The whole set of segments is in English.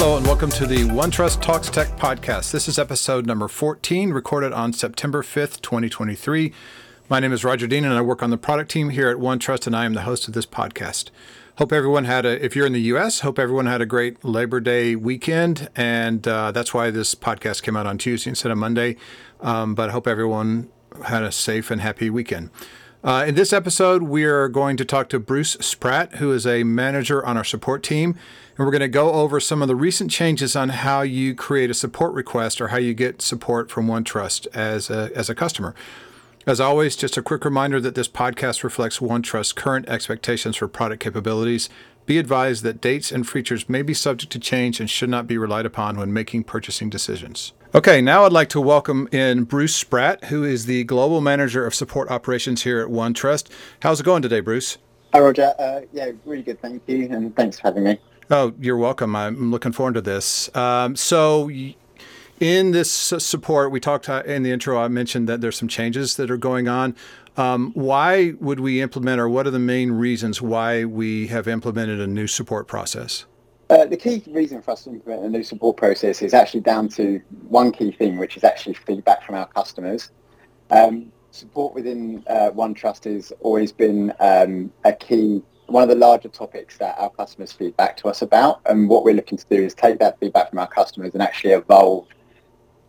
Hello, and welcome to the OneTrust Talks Tech podcast. This is episode number 14, recorded on September 5th, 2023. My name is Roger Dean, and I work on the product team here at OneTrust, and I am the host of this podcast. Hope everyone had a, if you're in the US, hope everyone had a great Labor Day weekend. And uh, that's why this podcast came out on Tuesday instead of Monday. Um, but I hope everyone had a safe and happy weekend. Uh, in this episode, we are going to talk to Bruce Spratt, who is a manager on our support team. And we're going to go over some of the recent changes on how you create a support request or how you get support from OneTrust as a, as a customer. As always, just a quick reminder that this podcast reflects OneTrust's current expectations for product capabilities. Be advised that dates and features may be subject to change and should not be relied upon when making purchasing decisions. Okay, now I'd like to welcome in Bruce Spratt, who is the Global Manager of Support Operations here at OneTrust. How's it going today, Bruce? Hi, Roger. Uh, yeah, really good. Thank you. And thanks for having me. Oh, you're welcome. I'm looking forward to this. Um, so, in this support, we talked uh, in the intro, I mentioned that there's some changes that are going on. Um, why would we implement, or what are the main reasons why we have implemented a new support process? Uh, the key reason for us to implement a new support process is actually down to one key thing, which is actually feedback from our customers. Um, support within uh, OneTrust has always been um, a key, one of the larger topics that our customers feedback to us about. And what we're looking to do is take that feedback from our customers and actually evolve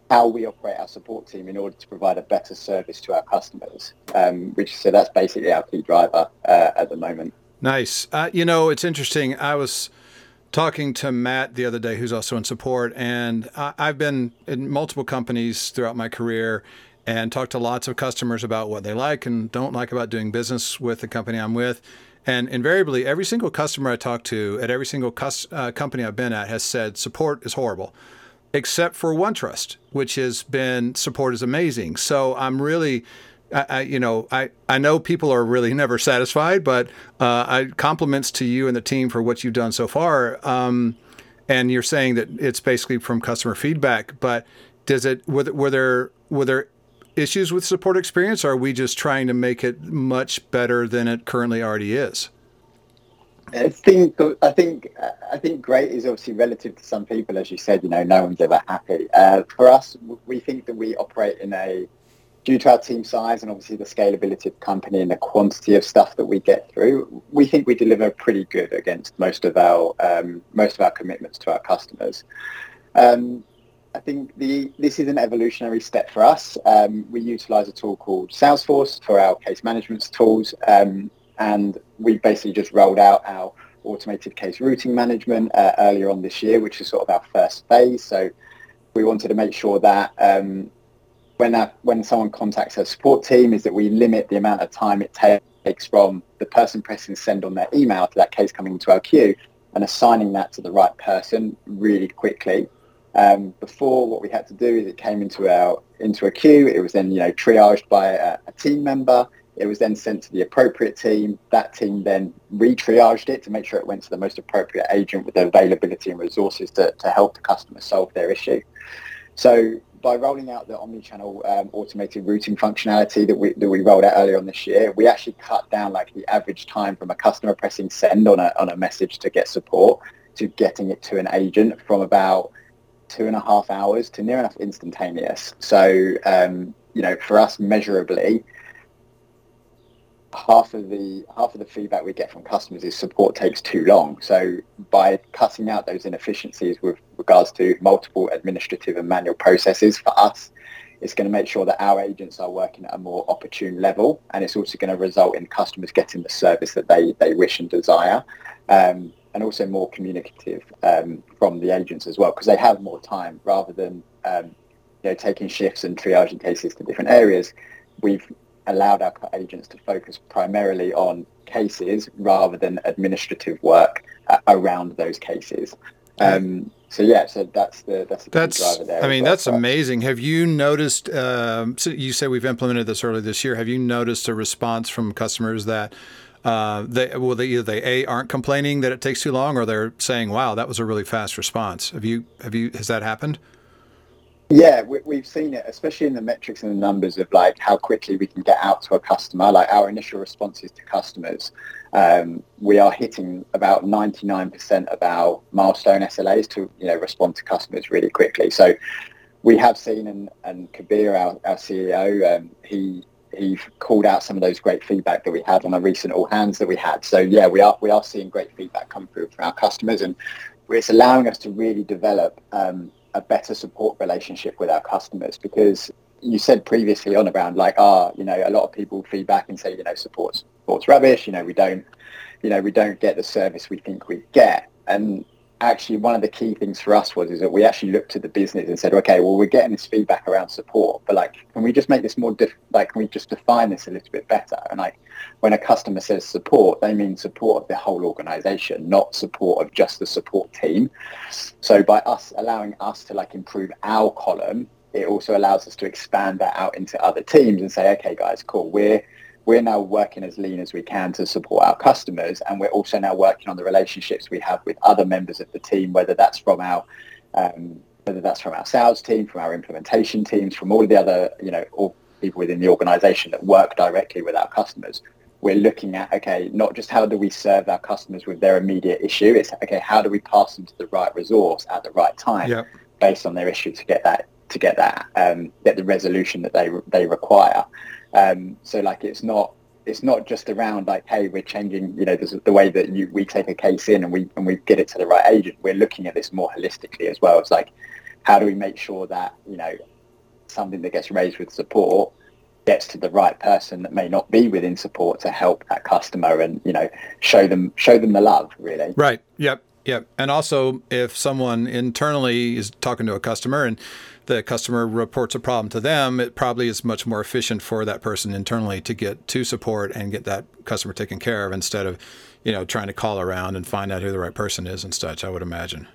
how we operate our support team in order to provide a better service to our customers. Um, which so that's basically our key driver uh, at the moment. Nice. Uh, you know, it's interesting. I was talking to Matt the other day, who's also in support, and I, have been in multiple companies throughout my career and talked to lots of customers about what they like and don't like about doing business with the company I'm with. And invariably, every single customer I talk to at every single cus- uh, company I've been at has said support is horrible, except for OneTrust, which has been support is amazing. So I'm really I, you know, I, I know people are really never satisfied, but uh, I compliments to you and the team for what you've done so far. Um, and you're saying that it's basically from customer feedback, but does it were, were there were there issues with support experience, are we just trying to make it much better than it currently already is? I think I think I think great is obviously relative to some people, as you said. You know, no one's ever happy. Uh, for us, we think that we operate in a due to our team size and obviously the scalability of the company and the quantity of stuff that we get through, we think we deliver pretty good against most of our um, most of our commitments to our customers. Um, I think the this is an evolutionary step for us. Um, we utilize a tool called Salesforce for our case management tools, um, and we basically just rolled out our automated case routing management uh, earlier on this year, which is sort of our first phase. So we wanted to make sure that um, when that, when someone contacts our support team is that we limit the amount of time it takes from the person pressing send on their email to that case coming into our queue and assigning that to the right person really quickly. Um, before, what we had to do is it came into our into a queue. It was then you know triaged by a, a team member. It was then sent to the appropriate team. That team then re-triaged it to make sure it went to the most appropriate agent with the availability and resources to, to help the customer solve their issue. So by rolling out the omni-channel um, automated routing functionality that we that we rolled out earlier on this year, we actually cut down like the average time from a customer pressing send on a on a message to get support to getting it to an agent from about two and a half hours to near enough instantaneous. So um, you know, for us measurably, half of the half of the feedback we get from customers is support takes too long. So by cutting out those inefficiencies with regards to multiple administrative and manual processes for us, it's going to make sure that our agents are working at a more opportune level, and it's also going to result in customers getting the service that they they wish and desire. Um, and also more communicative um, from the agents as well, because they have more time rather than um, you know taking shifts and triaging cases to different areas. We've allowed our agents to focus primarily on cases rather than administrative work uh, around those cases. Um, so yeah, so that's the that's the that's driver there. I mean, well, that's amazing. Have you noticed? Um, so you say we've implemented this early this year. Have you noticed a response from customers that? Uh, they well, they either they a aren't complaining that it takes too long, or they're saying, "Wow, that was a really fast response." Have you have you has that happened? Yeah, we, have seen it, especially in the metrics and the numbers of like how quickly we can get out to a customer, like our initial responses to customers. Um, we are hitting about 99% of our milestone SLAs to you know respond to customers really quickly. So we have seen, and, and Kabir, our, our CEO, um, he he called out some of those great feedback that we had on a recent all hands that we had. So yeah, we are we are seeing great feedback come through from our customers, and it's allowing us to really develop um, a better support relationship with our customers because you said previously on around like ah you know a lot of people feedback and say you know support's support's rubbish you know we don't you know we don't get the service we think we get. And actually one of the key things for us was is that we actually looked at the business and said okay well we're getting this feedback around support but like can we just make this more diff- like can we just define this a little bit better? And like when a customer says support they mean support of the whole organization not support of just the support team. So by us allowing us to like improve our column it also allows us to expand that out into other teams and say okay guys cool we're we're now working as lean as we can to support our customers and we're also now working on the relationships we have with other members of the team whether that's from our um, whether that's from our sales team from our implementation teams from all of the other you know all people within the organization that work directly with our customers we're looking at okay not just how do we serve our customers with their immediate issue it's okay how do we pass them to the right resource at the right time yep. based on their issue to get that to get that um, get the resolution that they they require um, so like it's not it's not just around like, hey, we're changing, you know, the way that you, we take a case in and we and we get it to the right agent. We're looking at this more holistically as well. It's like, how do we make sure that you know something that gets raised with support gets to the right person that may not be within support to help that customer and you know show them show them the love really. Right. Yep. Yep. And also, if someone internally is talking to a customer and the customer reports a problem to them, it probably is much more efficient for that person internally to get to support and get that customer taken care of instead of, you know, trying to call around and find out who the right person is and such, I would imagine.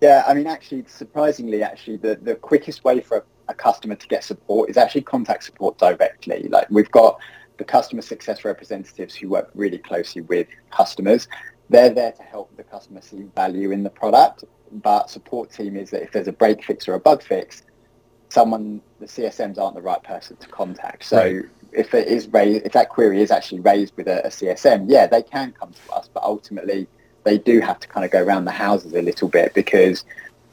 Yeah, I mean, actually, surprisingly, actually, the, the quickest way for a, a customer to get support is actually contact support directly. Like we've got the customer success representatives who work really closely with customers. They're there to help customer see value in the product. But support team is that if there's a break fix or a bug fix, someone, the CSMs aren't the right person to contact. So right. if it is raised, if that query is actually raised with a, a, CSM, yeah, they can come to us, but ultimately they do have to kind of go around the houses a little bit because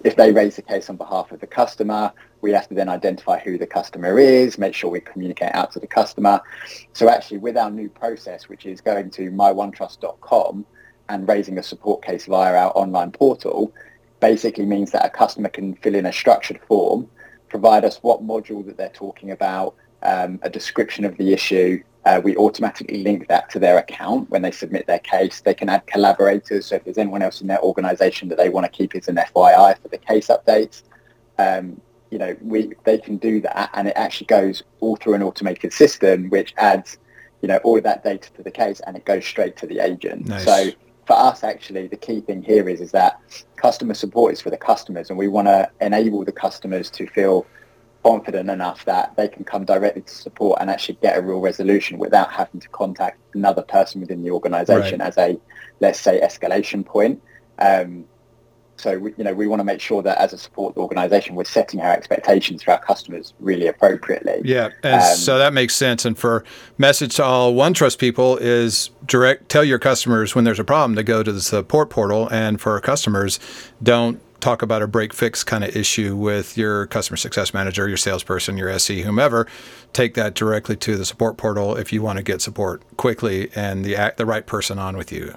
if they raise the case on behalf of the customer, we have to then identify who the customer is, make sure we communicate out to the customer. So actually with our new process, which is going to myOneTrust.com and raising a support case via our online portal, basically means that a customer can fill in a structured form provide us what module that they're talking about, um, a description of the issue. Uh, we automatically link that to their account when they submit their case. They can add collaborators. So if there's anyone else in their organization that they want to keep as an FYI for the case updates, um, you know, we they can do that, and it actually goes all through an automated system, which adds, you know, all of that data to the case, and it goes straight to the agent. Nice. So for us, actually, the key thing here is is that customer support is for the customers, and we want to enable the customers to feel confident enough that they can come directly to support and actually get a real resolution without having to contact another person within the organization right. as a, let's say, escalation point. Um, so we, you know we want to make sure that as a support organization we're setting our expectations for our customers really appropriately. Yeah, and um, so that makes sense. And for message to all OneTrust people is direct tell your customers when there's a problem to go to the support portal, and for customers don't talk about a break fix kind of issue with your customer success manager, your salesperson, your SE, whomever. Take that directly to the support portal if you want to get support quickly and the the right person on with you.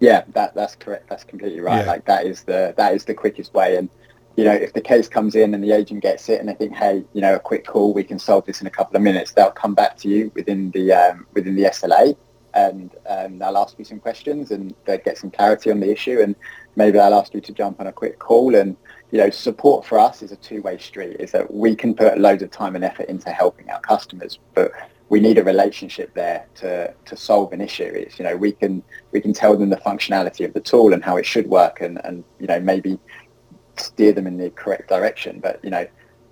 Yeah, that that's correct. That's completely right. Yeah. Like that is the that is the quickest way. And you know, if the case comes in and the agent gets it and they think, hey, you know, a quick call, we can solve this in a couple of minutes, they'll come back to you within the um, within the SLA and um, they'll ask you some questions and they'll get some clarity on the issue and maybe they'll ask you to jump on a quick call and you know support for us is a two-way street is that we can put loads of time and effort into helping our customers but we need a relationship there to, to solve an issue. It's, you know, we can we can tell them the functionality of the tool and how it should work and, and you know, maybe steer them in the correct direction. But, you know,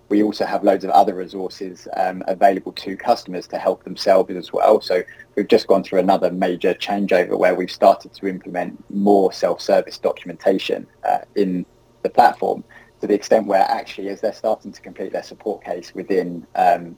we also have loads of other resources um, available to customers to help themselves as well. So we've just gone through another major changeover where we've started to implement more self-service documentation uh, in the platform to the extent where actually as they're starting to complete their support case within um,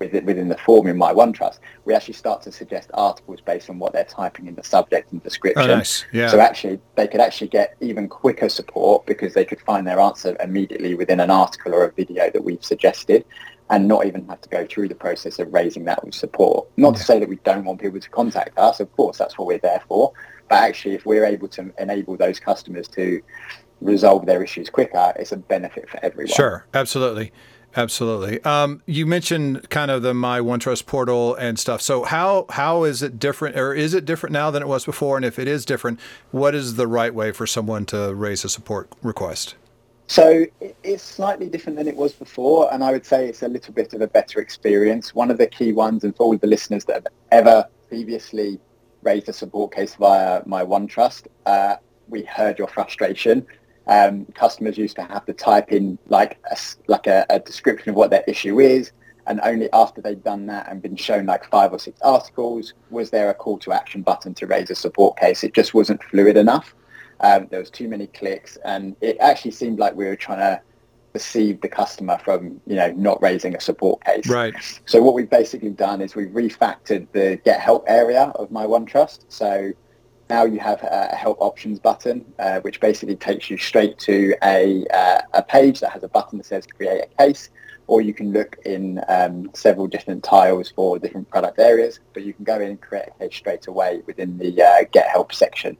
within, within the form in my OneTrust, we actually start to suggest articles based on what they're typing in the subject and description. Oh, nice. Yeah. So actually, they could actually get even quicker support because they could find their answer immediately within an article or a video that we've suggested and not even have to go through the process of raising that with support. Not to say that we don't want people to contact us. Of course, that's what we're there for. But actually, if we're able to enable those customers to resolve their issues quicker, it's a benefit for everyone. Sure, absolutely. Absolutely. Um, you mentioned kind of the My OneTrust portal and stuff. So how how is it different, or is it different now than it was before? And if it is different, what is the right way for someone to raise a support request? So it's slightly different than it was before, and I would say it's a little bit of a better experience. One of the key ones, and for all the listeners that have ever previously raised a support case via My OneTrust, uh, we heard your frustration um, customers used to have to type in like a, like a, a, description of what their issue is, and only after they'd done that and been shown like five or six articles was there a call to action button to raise a support case. It just wasn't fluid enough. Um, there was too many clicks, and it actually seemed like we were trying to deceive the customer from you know not raising a support case. Right. So what we've basically done is we've refactored the get help area of my OneTrust. So now you have a help options button, uh, which basically takes you straight to a, uh, a page that has a button that says create a case, or you can look in um, several different tiles for different product areas, but you can go in and create a case straight away within the uh, get help section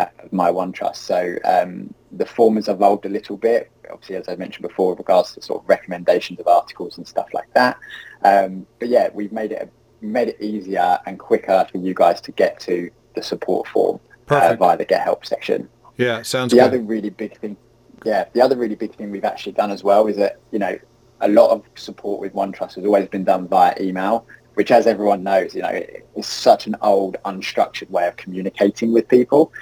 uh, of my OneTrust. So um, the form has evolved a little bit, obviously, as I mentioned before, with regards to sort of recommendations of articles and stuff like that. Um, but yeah, we've made it made it easier and quicker for you guys to get to the support form uh, via the Get Help section. Yeah, sounds the good. other really big thing. Yeah, the other really big thing we've actually done as well is that you know a lot of support with OneTrust has always been done via email, which, as everyone knows, you know, is such an old, unstructured way of communicating with people.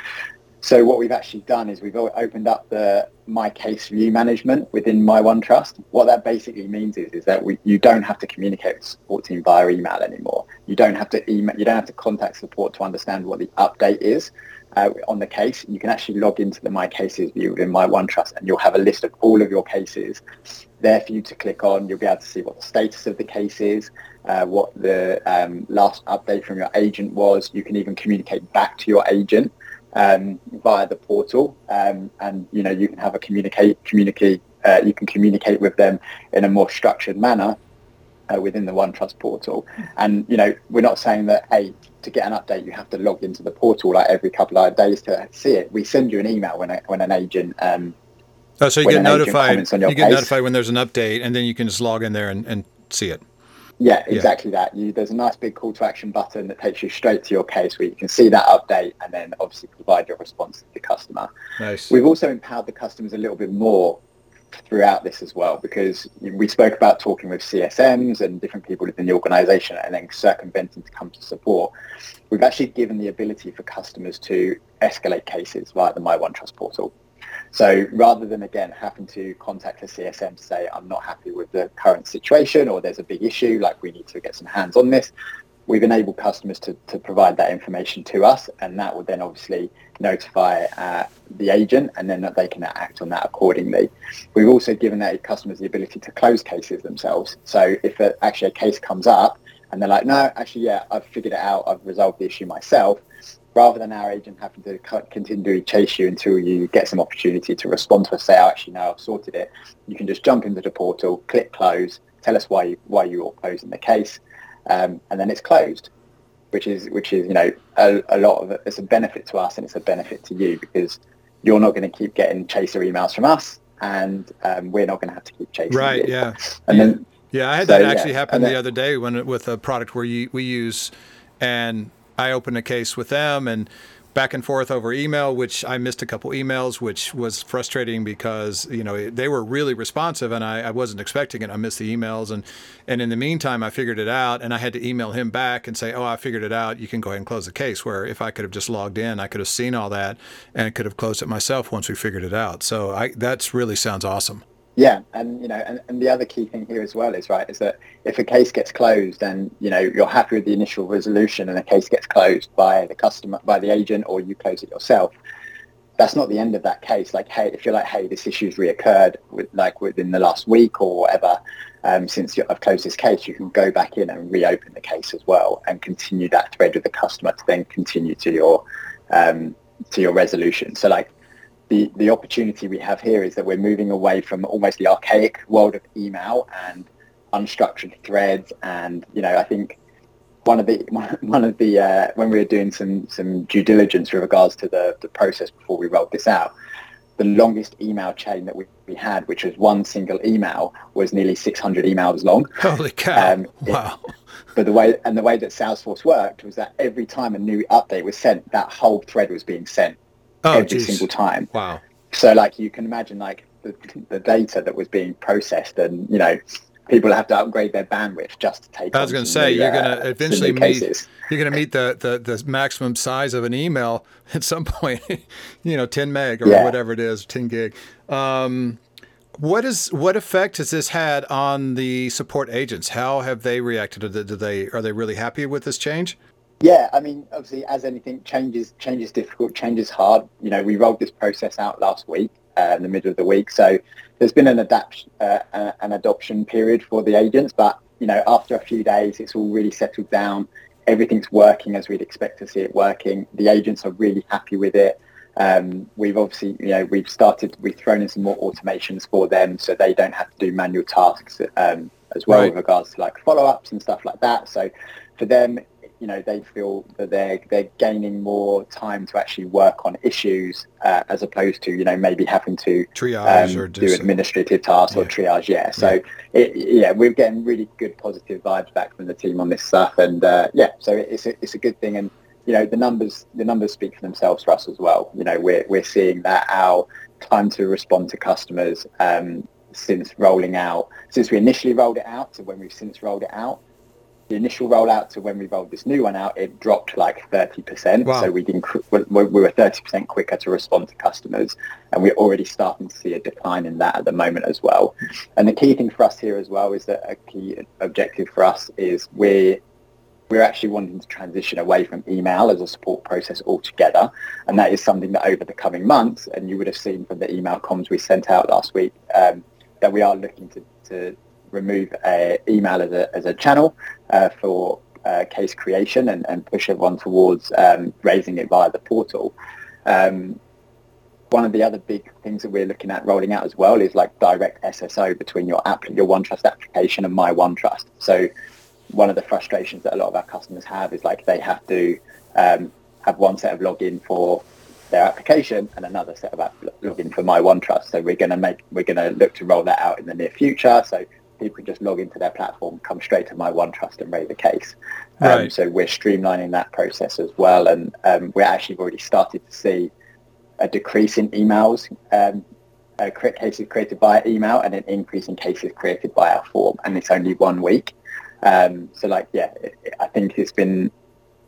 So what we've actually done is we've opened up the My Case View management within My OneTrust. What that basically means is, is that we, you don't have to communicate with support team via email anymore. You don't have to email, you don't have to contact support to understand what the update is uh, on the case. You can actually log into the My Cases view within My OneTrust and you'll have a list of all of your cases there for you to click on. You'll be able to see what the status of the case is, uh, what the um, last update from your agent was. You can even communicate back to your agent um, via the portal, um, and you know you can have a communicate communicate. Uh, you can communicate with them in a more structured manner uh, within the OneTrust portal. And you know we're not saying that hey to get an update you have to log into the portal like every couple of days to see it. We send you an email when a, when an agent. Um, oh, so you get notified. You get case. notified when there's an update, and then you can just log in there and, and see it. Yeah, exactly yeah. that. You, there's a nice big call to action button that takes you straight to your case where you can see that update and then obviously provide your response to the customer. Nice. We've also empowered the customers a little bit more throughout this as well because we spoke about talking with CSMs and different people within the organization and then circumventing to come to support. We've actually given the ability for customers to escalate cases via the My OneTrust portal. So rather than again having to contact a CSM to say I'm not happy with the current situation or there's a big issue, like we need to get some hands on this, we've enabled customers to, to provide that information to us and that would then obviously notify uh, the agent and then that they can act on that accordingly. We've also given that customers the ability to close cases themselves. So if a, actually a case comes up and they're like, no, actually, yeah, I've figured it out, I've resolved the issue myself, rather than our agent having to continually chase you until you get some opportunity to respond to us, say, oh, actually, no, I've sorted it. You can just jump into the portal, click close, tell us why you, why you're closing the case, um, and then it's closed, which is which is you know a, a lot of it. It's a benefit to us and it's a benefit to you because you're not going to keep getting chaser emails from us, and um, we're not going to have to keep chasing. Right. You. Yeah. And then yeah, I had so, that actually yeah. happen then, the other day when with a product where you, we use and I opened a case with them and back and forth over email, which I missed a couple emails, which was frustrating because you know they were really responsive and I, I, wasn't expecting it. I missed the emails and and in the meantime I figured it out and I had to email him back and say, oh, I figured it out. You can go ahead and close the case. Where if I could have just logged in, I could have seen all that and could have closed it myself once we figured it out. So I that's really sounds awesome. Yeah, and you know, and, and the other key thing here as well is right is that if a case gets closed and you know you're happy with the initial resolution and the case gets closed by the customer by the agent or you close it yourself, that's not the end of that case. Like, hey, if you're like, hey, this issue's reoccurred with like within the last week or whatever, um, since I've closed this case, you can go back in and reopen the case as well and continue that thread with the customer to then continue to your um, to your resolution. So like the, the opportunity we have here is that we're moving away from almost the archaic world of email and unstructured threads. And, you know, I think one of the one of the uh, when we were doing some some due diligence with regards to the, the process before we rolled this out, the longest email chain that we, we had, which was one single email, was nearly 600 emails long. Holy cow! Um, wow. It, but the way and the way that Salesforce worked was that every time a new update was sent, that whole thread was being sent oh, every geez. single time. Wow. So like you can imagine like the, the data that was being processed and you know people have to upgrade their bandwidth just to take. I was going to say you're going to uh, eventually meet you're going to meet the, the the maximum size of an email at some point. you know, 10 meg or yeah. whatever it is, 10 gig. Um, what is what effect has this had on the support agents? How have they reacted? Do they are they really happy with this change? Yeah, I mean, obviously, as anything, change is change is difficult. Change is hard. You know, we rolled this process out last week, uh, in the middle of the week, so there's been an adapt uh, an adoption period for the agents. But you know, after a few days, it's all really settled down. Everything's working as we'd expect to see it working. The agents are really happy with it. Um, we've obviously, you know, we've started, we've thrown in some more automations for them so they don't have to do manual tasks um, as well right. with regards to like follow-ups and stuff like that. So for them, you know, they feel that they're, they're gaining more time to actually work on issues uh, as opposed to, you know, maybe having to triage um, or do administrative tasks yeah. or triage. Yeah. So, yeah. It, yeah, we're getting really good positive vibes back from the team on this stuff. And uh, yeah, so it's a, it's a good thing. And you know the numbers the numbers speak for themselves for us as well. You know we're we're seeing that our time to respond to customers um, since rolling out since we initially rolled it out to when we've since rolled it out. The initial rollout to when we rolled this new one out, it dropped like 30%. Wow. So we, didn't, we were 30% quicker to respond to customers. And we're already starting to see a decline in that at the moment as well. And the key thing for us here as well is that a key objective for us is we're we're actually wanting to transition away from email as a support process altogether. And that is something that over the coming months, and you would have seen from the email comms we sent out last week, um, that we are looking to, to remove uh, email as a, as a channel uh, for uh, case creation and, and push everyone towards um, raising it via the portal. Um, one of the other big things that we're looking at rolling out as well is like direct SSO between your app, your OneTrust application and my OneTrust. So one of the frustrations that a lot of our customers have is like they have to um, have one set of login for their application and another set of app login for my OneTrust. So we're going to make we're going to look to roll that out in the near future. So people just log into their platform, come straight to my OneTrust and raise a case. Um, right. So we're streamlining that process as well, and um, we're actually already started to see a decrease in emails. Um, uh, cases created by email and an increase in cases created by our form and it's only one week um, so like, yeah, it, I think it's been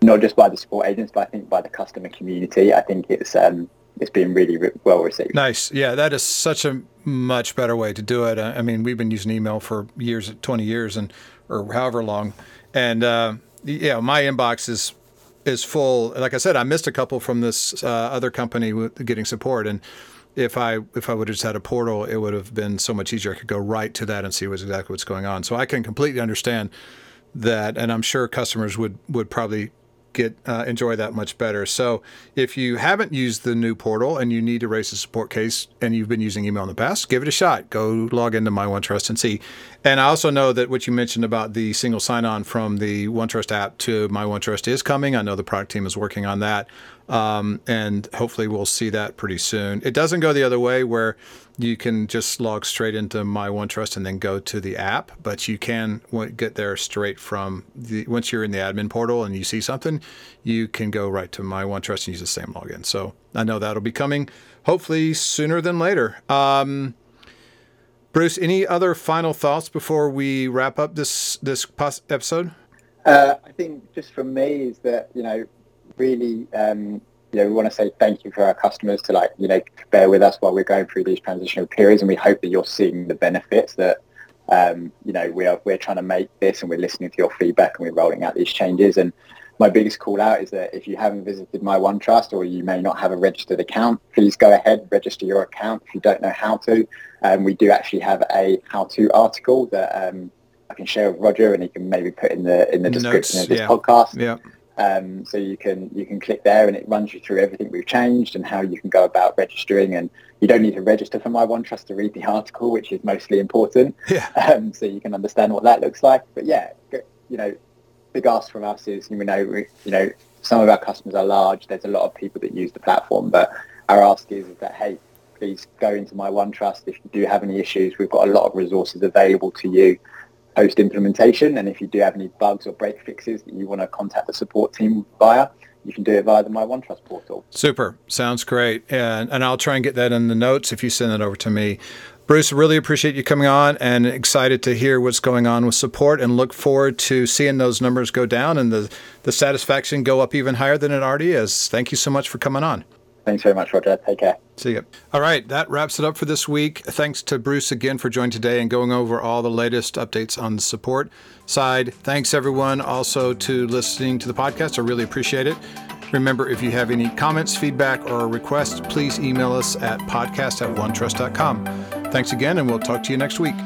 not just by the support agents, but I think by the customer community. I think it's um, it's been really re- well received. Nice. Yeah, that is such a much better way to do it. I mean, we've been using email for years, 20 years and, or however long. And, uh, yeah, my inbox is, is full. Like I said, I missed a couple from this uh, other company getting support. And if I if I would have just had a portal, it would have been so much easier. I could go right to that and see what's exactly what's going on. So I can completely understand that, and I'm sure customers would would probably get uh, enjoy that much better. So if you haven't used the new portal and you need to raise a support case and you've been using email in the past, give it a shot. Go log into My OneTrust and see. And I also know that what you mentioned about the single sign-on from the OneTrust app to My OneTrust is coming. I know the product team is working on that. Um, and hopefully we'll see that pretty soon. It doesn't go the other way where you can just log straight into my OneTrust and then go to the app, but you can get there straight from the once you're in the admin portal and you see something, you can go right to my OneTrust and use the same login. So I know that'll be coming hopefully sooner than later. Um, Bruce, any other final thoughts before we wrap up this this episode? Uh, I think just from me is that you know really um, you know, we want to say thank you for our customers to like, you know, bear with us while we're going through these transitional periods, and we hope that you're seeing the benefits that, um, you know, we are we're trying to make this, and we're listening to your feedback, and we're rolling out these changes. And my biggest call out is that if you haven't visited my OneTrust or you may not have a registered account, please go ahead, register your account if you don't know how to. Um, we do actually have a how-to article that um, I can share with Roger and he can maybe put in the in the description Notes, of this yeah. podcast. Yeah. Um, so you can you can click there and it runs you through everything we've changed and how you can go about registering and you don't need to register for my OneTrust to read the article, which is mostly important. Yeah. Um, so you can understand what that looks like. But yeah, you know, big ask from us is you know we, you know some of our customers are large. There's a lot of people that use the platform, but our ask is, is that hey, please go into my OneTrust if you do have any issues. We've got a lot of resources available to you post implementation, and if you do have any bugs or break fixes that you want to contact the support team via, you can do it via the My OneTrust portal. Super. Sounds great. And, and I'll try and get that in the notes if you send it over to me. Bruce, really appreciate you coming on and excited to hear what's going on with support and look forward to seeing those numbers go down and the, the satisfaction go up even higher than it already is. Thank you so much for coming on. Thanks very much, Roger. Take care. See you. All right, that wraps it up for this week. Thanks to Bruce again for joining today and going over all the latest updates on the support side. Thanks, everyone, also to listening to the podcast. I really appreciate it. Remember, if you have any comments, feedback, or requests, please email us at podcast at onetrust.com. Thanks again, and we'll talk to you next week.